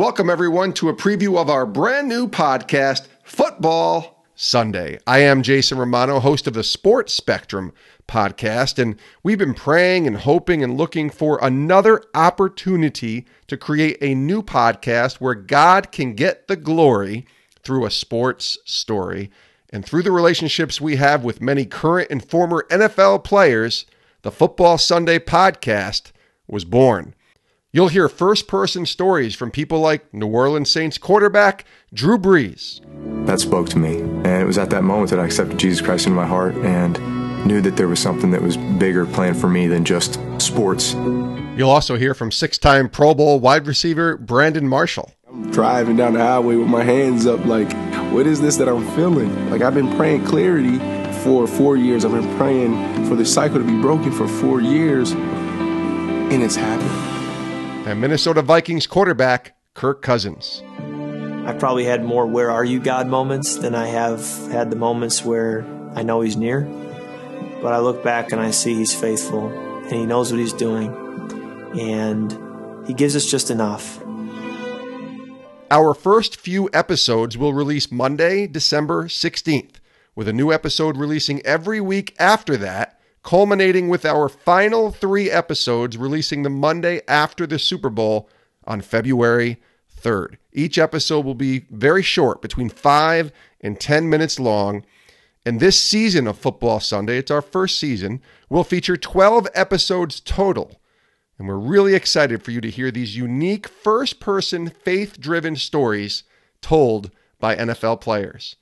Welcome, everyone, to a preview of our brand new podcast, Football Sunday. I am Jason Romano, host of the Sports Spectrum podcast, and we've been praying and hoping and looking for another opportunity to create a new podcast where God can get the glory through a sports story. And through the relationships we have with many current and former NFL players, the Football Sunday podcast was born. You'll hear first person stories from people like New Orleans Saints quarterback Drew Brees. That spoke to me. And it was at that moment that I accepted Jesus Christ into my heart and knew that there was something that was bigger planned for me than just sports. You'll also hear from six time Pro Bowl wide receiver Brandon Marshall. I'm driving down the highway with my hands up, like, what is this that I'm feeling? Like, I've been praying clarity for four years. I've been praying for the cycle to be broken for four years, and it's happened and Minnesota Vikings quarterback Kirk Cousins. I've probably had more where are you God moments than I have had the moments where I know he's near. But I look back and I see he's faithful and he knows what he's doing and he gives us just enough. Our first few episodes will release Monday, December 16th, with a new episode releasing every week after that culminating with our final three episodes releasing the Monday after the Super Bowl on February 3rd. Each episode will be very short, between five and 10 minutes long. And this season of Football Sunday, it's our first season, will feature 12 episodes total. And we're really excited for you to hear these unique first person, faith driven stories told by NFL players.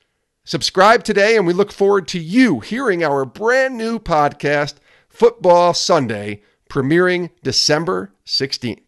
Subscribe today, and we look forward to you hearing our brand new podcast, Football Sunday, premiering December 16th.